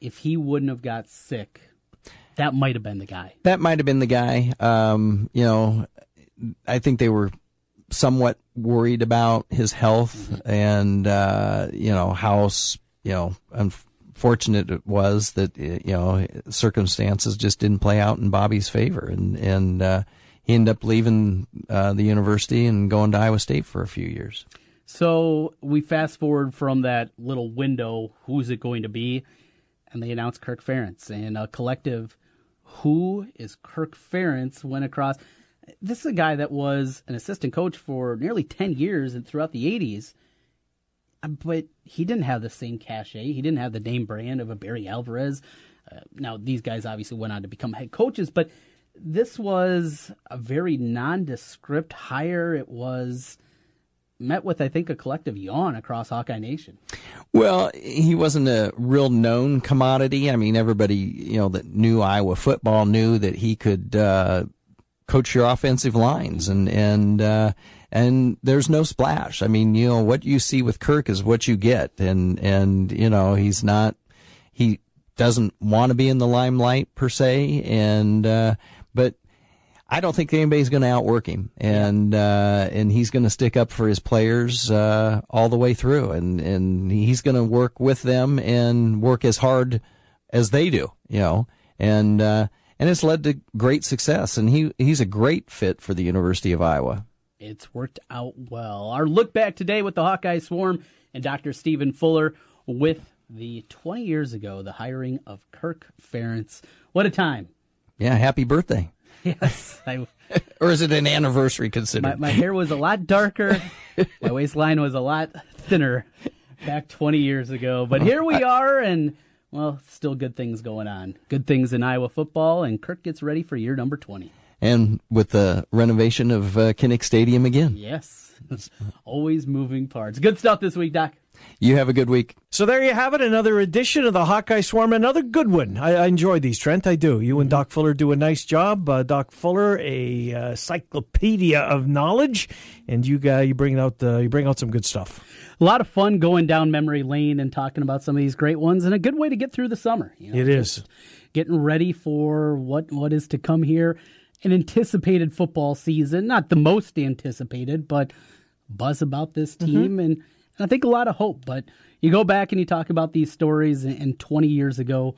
if he wouldn't have got sick, that might have been the guy. That might have been the guy. Um, you know, I think they were somewhat worried about his health and uh, you know how you know unfortunate it was that you know circumstances just didn't play out in Bobby's favor and and uh, he ended up leaving uh, the university and going to Iowa State for a few years. So we fast forward from that little window. Who's it going to be? And they announced Kirk Ferentz and a collective. Who is Kirk Ferentz? Went across. This is a guy that was an assistant coach for nearly ten years and throughout the '80s. Uh, But he didn't have the same cachet. He didn't have the name brand of a Barry Alvarez. Uh, now these guys obviously went on to become head coaches, but this was a very nondescript hire. It was met with, I think, a collective yawn across Hawkeye Nation. Well, he wasn't a real known commodity. I mean, everybody, you know, that knew Iowa football knew that he could uh, coach your offensive lines, and and uh, and there's no splash. I mean, you know, what you see with Kirk is what you get, and and you know, he's not he doesn't want to be in the limelight per se, and uh, but I don't think anybody's going to outwork him, and uh, and he's going to stick up for his players uh, all the way through, and and he's going to work with them and work as hard as they do, you know, and uh, and it's led to great success, and he he's a great fit for the University of Iowa. It's worked out well. Our look back today with the Hawkeye Swarm and Dr. Stephen Fuller with the 20 years ago, the hiring of Kirk Ferentz. What a time. Yeah, happy birthday. [laughs] Yes. I, [laughs] or is it an anniversary considered? my, my hair was a lot darker. [laughs] my waistline was a lot thinner back 20 years ago. But here we are, and, well, still good things going on. Good things in Iowa football, and Kirk gets ready for year number 20. And with the renovation of uh, Kinnick Stadium again. Yes. [laughs] Always moving parts. Good stuff this week, Doc. You have a good week. So there you have it, another edition of the Hawkeye Swarm, another good one. I, I enjoy these, Trent. I do. You and Doc Fuller do a nice job. Uh, Doc Fuller, a uh, encyclopedia of knowledge, and you guys, you bring out the, you bring out some good stuff. A lot of fun going down memory lane and talking about some of these great ones, and a good way to get through the summer. You know, It is. getting ready for what what is to come here. An anticipated football season, not the most anticipated, but buzz about this team and, and I think a lot of hope. But you go back and you talk about these stories, and, and 20 years ago,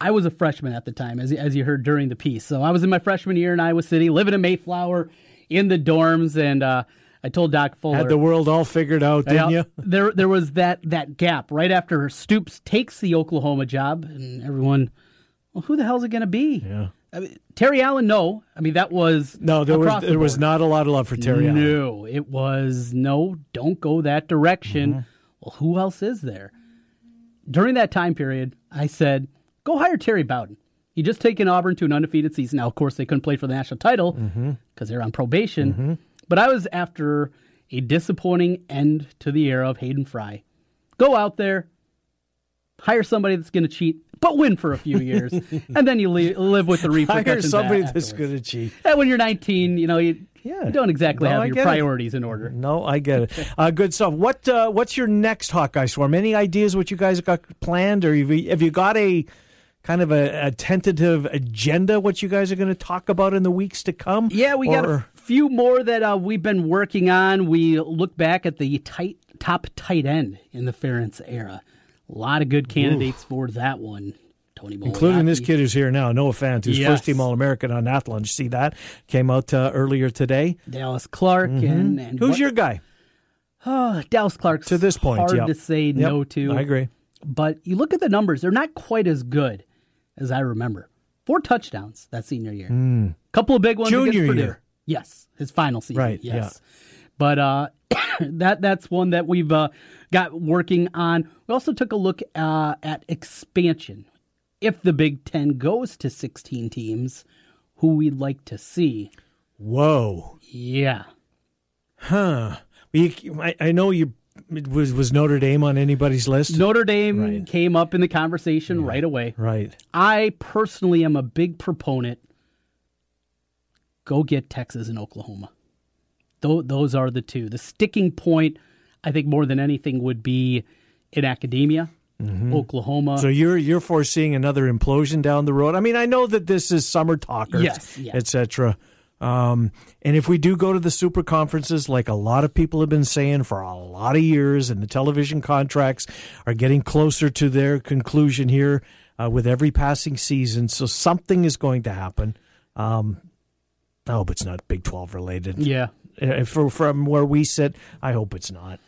I was a freshman at the time, as as you heard during the piece. So I was in my freshman year in Iowa City, living in Mayflower, in the dorms, and uh, I told Doc Fuller Had the world all figured out, didn't you? There, there was that that gap right after Stoops takes the Oklahoma job, and everyone, well, who the hell's it going to be? Yeah. I mean, Terry Allen, no. I mean, that was No, there was the there was not a lot of love for Terry Allen. No, it was no. Don't go that direction. Mm-hmm. Well, who else is there? During that time period, I said, go hire Terry Bowden. He just taken Auburn to an undefeated season. Now, of course, they couldn't play for the national title because Mhm. they're on probation. Mhm. But I was after a disappointing end to the era of Hayden Fry. Go out there, hire somebody that's going to cheat, but win for a few years, [laughs] and then you li- live with the repercussions. Hire somebody that's going to cheat. And when you're 19, you know you, Yeah. you don't exactly No, have I your get it. priorities in order. No, I get it. [laughs] Uh, good stuff. What uh, What's your next Hawkeye Swarm? Any ideas what you guys have got planned, or have you, have you got a kind of a, a tentative agenda? What you guys are going to talk about in the weeks to come? Yeah, we got a few more that uh, we've been working on. We look back at the tight top tight end in the Ferentz era. A lot of good candidates for that one. Tony including this kid who's here now, Noah Fant, who's Yes. first team All American on Athlon. You see that? Came out uh, earlier today. Dallas Clark Mhm. and, and who's what- your guy? Oh, Dallas Clark's To this point, hard yep. to say Yep, no to. I agree. But you look at the numbers; they're not quite as good as I remember. Four touchdowns that senior year. Hmm. Couple of big ones Junior Purdue. year. Yes, his final season. Right, Yes. But uh, [coughs] that that's one that we've uh, got working on. We also took a look uh, at expansion. If the Big Ten goes to 16 teams, who we'd like to see. Whoa. Yeah. Huh. I, I know you. Was was Notre Dame on anybody's list? Notre Dame came up in the conversation right away. Right. I personally am a big proponent. Go get Texas and Oklahoma. Those are the two. The sticking point, I think, more than anything, would be in academia. Oklahoma. So you're you're foreseeing another implosion down the road. I mean, I know that this is summer talkers, Yes, yes. etc. Um, and if we do go to the super conferences, like a lot of people have been saying for a lot of years, and the television contracts are getting closer to their conclusion here uh, with every passing season, so something is going to happen. Um, I hope it's not Big Twelve related. Yeah. Uh, for, from where we sit, I hope it's not.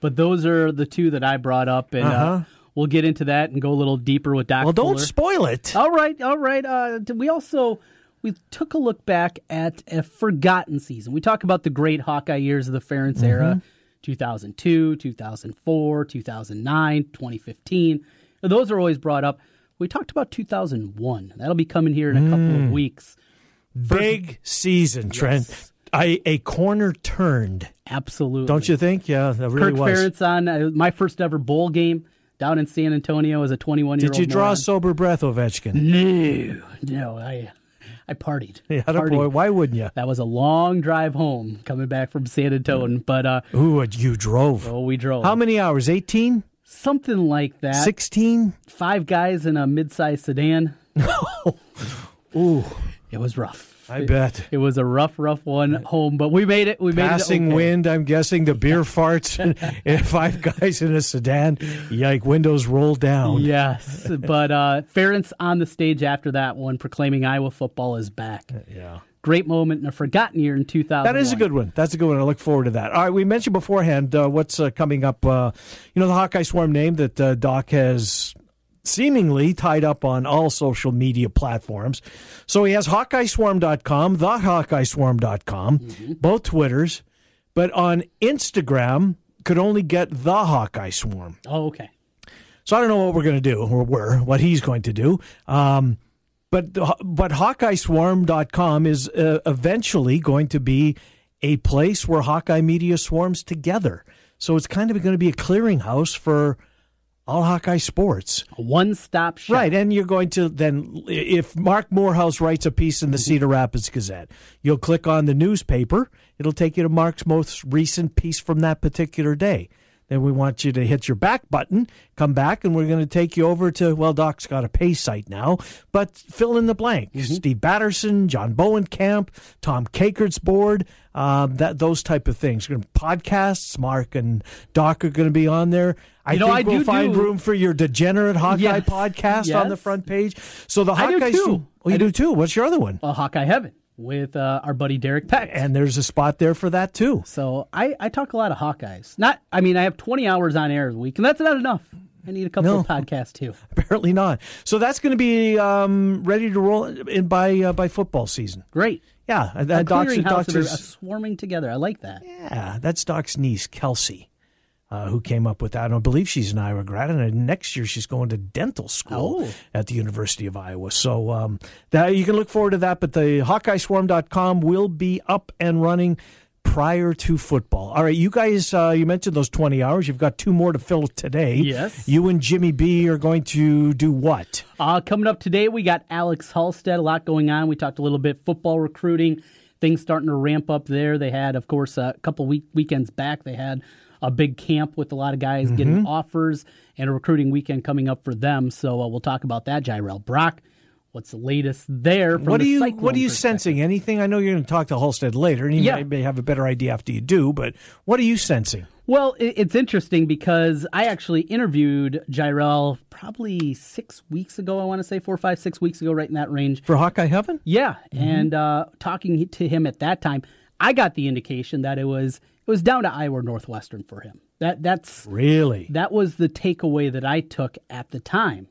But those are the two that I brought up, and uh Uh-huh. we'll get into that and go a little deeper with Doc. Well, don't spoil it. All right, all right. Uh, we also we took a look back at a forgotten season. We talk about the great Hawkeye years of the Ferentz era, 2002, 2004, 2009, 2015. Those are always brought up. We talked about 2001. That'll be coming here in a couple Mm. of weeks. Big season, Trent. I a corner turned. Absolutely. Don't you think? Yeah, that really Kirk was. Ferentz on uh, my first ever bowl game down in San Antonio as a 21 year old. Did you draw a sober breath, Ovechkin? No, no. I I partied. [laughs] Yeah, Partied. boy. Why wouldn't you? That was a long drive home coming back from San Antonio, but uh, Ooh, you drove. oh, we drove. How many hours? 18? Something like that. 16? Five guys in a mid-sized sedan. [laughs] Ooh, It was rough. I bet. It was a rough, rough one home, but we made it. We made Passing it. okay. wind, I'm guessing. The beer [laughs] farts [laughs] and, five guys in a sedan. Yike, windows rolled down. Yes, [laughs] but uh, Ferentz on the stage after that one, proclaiming Iowa football is back. Yeah. Great moment in a forgotten year in 2000. That is a good one. That's a good one. I look forward to that. All right, we mentioned beforehand uh, what's uh, coming up. Uh, you know, the Hawkeye Swarm name that uh, Doc has seemingly tied up on all social media platforms. So he has HawkeyeSwarm.com, TheHawkeyeSwarm.com, both Twitters, but on Instagram could only get the Hawkeye Swarm. Oh, okay. So I don't know what we're going to do, or we're, what he's going to do. Um, but but HawkeyeSwarm.com is uh, eventually going to be a place where Hawkeye Media swarms together. So it's kind of going to be a clearinghouse for all Hawkeye sports. A one-stop shop. Right, and you're going to then, if Marc Morehouse writes a piece in the Cedar Rapids Gazette, you'll click on the newspaper. It'll take you to Marc's most recent piece from that particular day. Then we want you to hit your back button, come back, and we're going to take you over to, well, Doc's got a pay site now, but fill in the blank. Steve Batterson, John Bohnenkamp, Tom Kakert's board, um, that those type of things. Podcasts, Mark and Doc are going to be on there. I You know, think I we'll do find do- room for your degenerate Hawkeye Yes. podcast on the front page. So the I do Hawkeye too. Oh, you I do do- too. What's your other one? Uh, Hawkeye Heaven with uh, our buddy Derek Peck. And there's a spot there for that too. So I, I talk a lot of Hawkeyes. Not, I mean, I have 20 hours on air a week, and that's not enough. I need a couple No. of podcasts too. [laughs] Apparently not. So that's going to be um, ready to roll in by uh, by football season. Great. Yeah, that Doc's, Doc's a is- swarming together. I like that. yeah, that's Doc's niece, Kelsey. Uh, who came up with that? And I believe she's an Iowa grad, and next year she's going to dental school Oh. at the University of Iowa. So um, that you can look forward to that. But the HawkeyeSwarm.com will be up and running prior to football. All right, you guys, uh, you mentioned those 20 hours. You've got two more to fill today. Yes. You and Jimmy B are going to do what? Uh, coming up today, we got Alex Halstead. A lot going on. We talked a little bit football recruiting, things starting to ramp up there. They had, of course, a couple week weekends back. They had a big camp with a lot of guys getting Mm-hmm. offers and a recruiting weekend coming up for them. So uh, we'll talk about that. Jirehl Brock, what's the latest there? From What the are you What are you sensing? Anything? I know you're going to talk to Holstead later, and you Yeah. may, may have a better idea after you do. But what are you sensing? Well, it's interesting because I actually interviewed Jirehl probably six weeks ago. I want to say four, five, six weeks ago, right in that range. For Hawkeye Heaven? Yeah, Mm-hmm. and uh, talking to him at that time, I got the indication that it was it was down to Iowa Northwestern for him. That that's Really? that was the takeaway that I took at the time.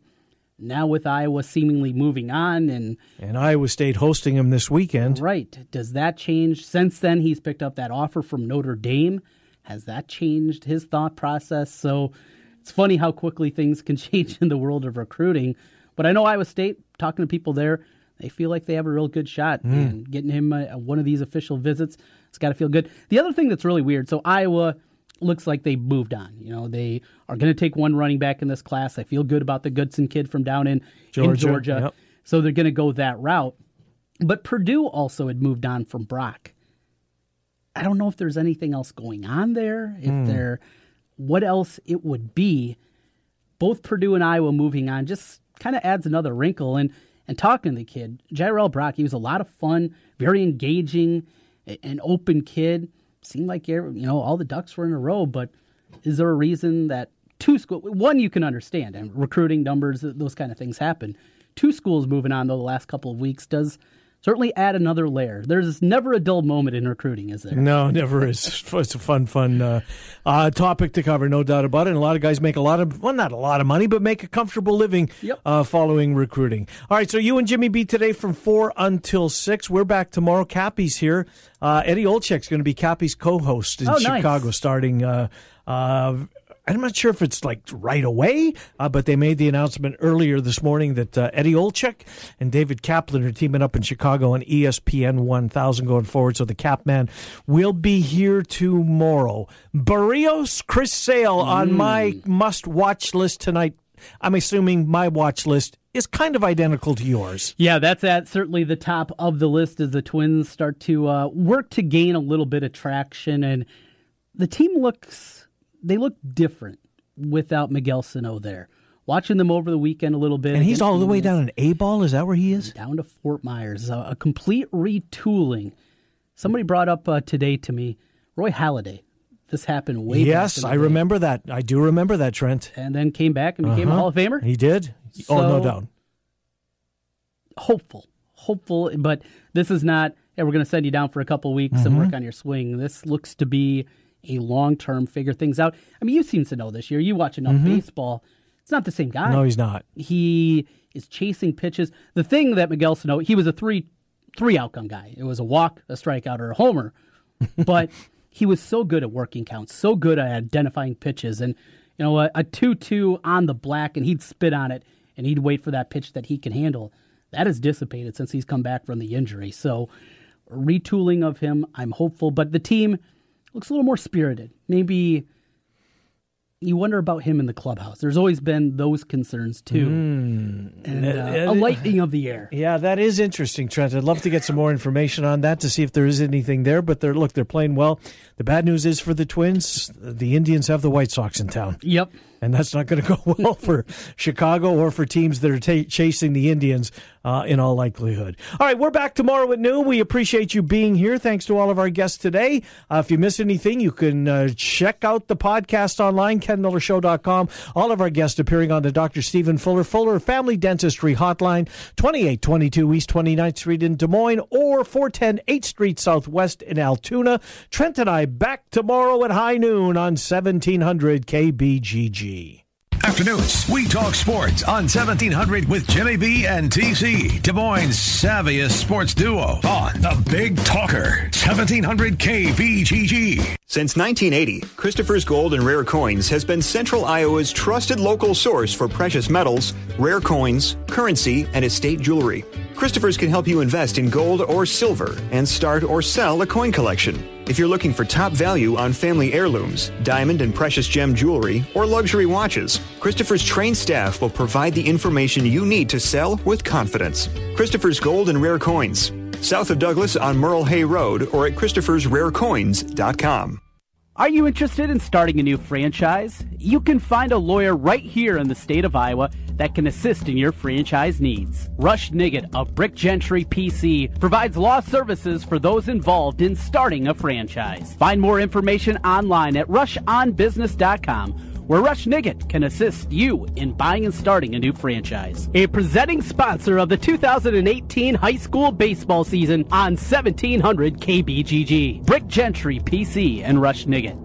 Now with Iowa seemingly moving on and And Iowa State hosting him this weekend. right, does that change? Since then, he's picked up that offer from Notre Dame. Has that changed his thought process? So it's funny how quickly things can [laughs] change in the world of recruiting. But I know Iowa State, talking to people there, they feel like they have a real good shot. And getting him uh, one of these official visits, it's got to feel good. The other thing that's really weird so Iowa looks like they moved on. You know, they are going to take one running back in this class. I feel good about the Goodson kid from down in Georgia, in Georgia. yep. So they're going to go that route. But Purdue also had moved on from Brock. I don't know if there's anything else going on there. If Hmm. there, what else it would be. Both Purdue and Iowa moving on just kind of adds another wrinkle. And and talking to the kid, Jirehl Brock, he was a lot of fun, very engaging, an open kid. Seemed like you know all the ducks were in a row. But is there a reason that two school one you can understand and recruiting numbers those kind of things happen. Two schools moving on though the last couple of weeks does certainly add another layer. There's never a dull moment in recruiting, is there? No, never is. [laughs] It's a fun, fun uh, uh, topic to cover, no doubt about it. And a lot of guys make a lot of, well, not a lot of money, but make a comfortable living uh, following recruiting. All right, so you and Jimmy B today from 4 until 6. We're back tomorrow. Cappy's here. Uh, Eddie Olczyk's going to be Cappy's co host in Oh, nice. Chicago starting. Uh, uh, I'm not sure if it's like right away, uh, but they made the announcement earlier this morning that uh, Eddie Olczyk and David Kaplan are teaming up in Chicago on ESPN 1000 going forward. So the Cap Man will be here tomorrow. Berríos, Chris Sale on my must watch list tonight. I'm assuming my watch list is kind of identical to yours. Yeah, that's at certainly the top of the list as the Twins start to uh, work to gain a little bit of traction, and the team looks they look different without Miguel Sano there. Watching them over the weekend a little bit, And he's all the way down in A ball. Is that where he is? down to Fort Myers. A, a complete retooling. Somebody brought up uh, today to me, Roy Halladay. This happened way yes, I day. remember that. I do remember that, Trent. and then came back and became a Uh-huh. Hall of Famer. He did. oh, no doubt. hopeful, hopeful, but this is not. Hey, we're going to send you down for a couple weeks and Mhm. work on your swing. This looks to be a long term. Figure things out. I mean, you seem to know this year. You watch enough Mhm. baseball. It's not the same guy. No, he's not. He is chasing pitches. The thing that Miguel Sano, he was a three three outcome guy. It was a walk, a strikeout, or a homer. [laughs] but he was so good at working counts, so good at identifying pitches, and you know a, a two two on the black, and he'd spit on it, and he'd wait for that pitch that he can handle. That has dissipated since he's come back from the injury. So retooling of him, I'm hopeful, but the team looks a little more spirited. Maybe you wonder about him in the clubhouse. There's always been those concerns too, and uh, a lightening of the air. Yeah, that is interesting, Trent. I'd love to get some more information on that to see if there is anything there. But they're look, they're playing well. The bad news is for the Twins, the Indians have the White Sox in town. Yep. And that's not going [laughs] to go well for Chicago or for teams that are ta chasing the Indians uh, in all likelihood. All right, we're back tomorrow at noon. We appreciate you being here. Thanks to all of our guests today. Uh, if you miss anything, you can uh, check out the podcast online, kenmillershow.com. All of our guests appearing on the Dr. Stephen Fuller Fuller Family Dentistry Hotline, 2822 East 29th Street in Des Moines or 410 8th Street Southwest in Altoona. Trent and I back tomorrow at high noon on 1700 KBGG. Afternoons. We talk sports on 1700 with Jimmy B and TC, Des Moines' savviest sports duo on the Big Talker, 1700 KBGG. Since 1980, Christopher's Gold and Rare Coins has been Central Iowa's trusted local source for precious metals, rare coins, currency, and estate jewelry. Christopher's can help you invest in gold or silver and start or sell a coin collection. If you're looking for top value on family heirlooms, diamond and precious gem jewelry, or luxury watches, Christopher's trained staff will provide the information you need to sell with confidence. Christopher's Gold and Rare Coins, south of Douglas on Merle Hay Road or at Christopher'sRareCoins.com. Are you interested in starting a new franchise? You can find a lawyer right here in the state of Iowa that can assist in your franchise needs. Rush Nigut of Brick Gentry PC provides law services for those involved in starting a franchise. Find more information online at rushonbusiness.com where Rush Nigut can assist you in buying and starting a new franchise. A presenting sponsor of the 2018 high school baseball season on 1700 KBGG. Brick Gentry PC and Rush Nigut.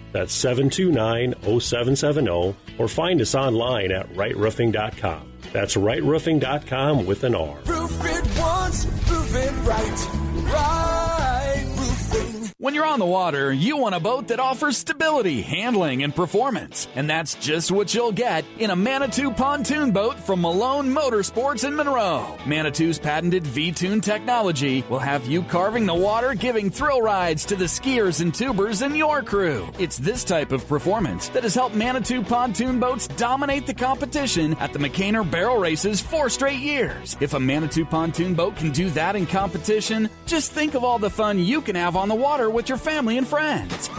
That's 729 0770, or find us online at rightroofing.com. That's rightroofing.com with an R. Roof it once, roof it right. Right. When you're on the water, you want a boat that offers stability, handling, and performance. And that's just what you'll get in a Manitou pontoon boat from Malone Motorsports in Monroe. Manitou's patented V-Toon technology will have you carving the water, giving thrill rides to the skiers and tubers in your crew. It's this type of performance that has helped Manitou pontoon boats dominate the competition at the McCainer Barrel Races four straight years. If a Manitou pontoon boat can do that in competition, just think of all the fun you can have on the water with your family and friends.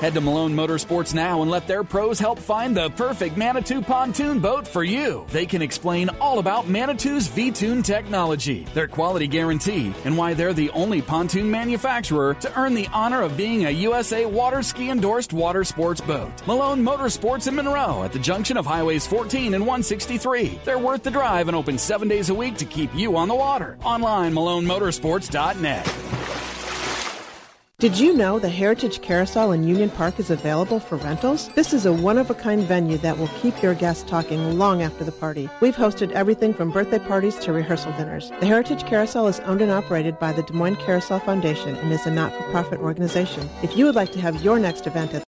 Head to Malone Motorsports now and let their pros help find the perfect Manitou pontoon boat for you. They can explain all about Manitou's V-Toon technology, their quality guarantee, and why they're the only pontoon manufacturer to earn the honor of being a USA Water Ski endorsed water sports boat. Malone Motorsports in Monroe at the junction of Highways 14 and 163. They're worth the drive and open seven days a week to keep you on the water. Online, MaloneMotorsports.net. Did you know the Heritage Carousel in Union Park is available for rentals? This is a one of a kind venue that will keep your guests talking long after the party. We've hosted everything from birthday parties to rehearsal dinners. The Heritage Carousel is owned and operated by the Des Moines Carousel Foundation and is a not for profit organization. If you would like to have your next event at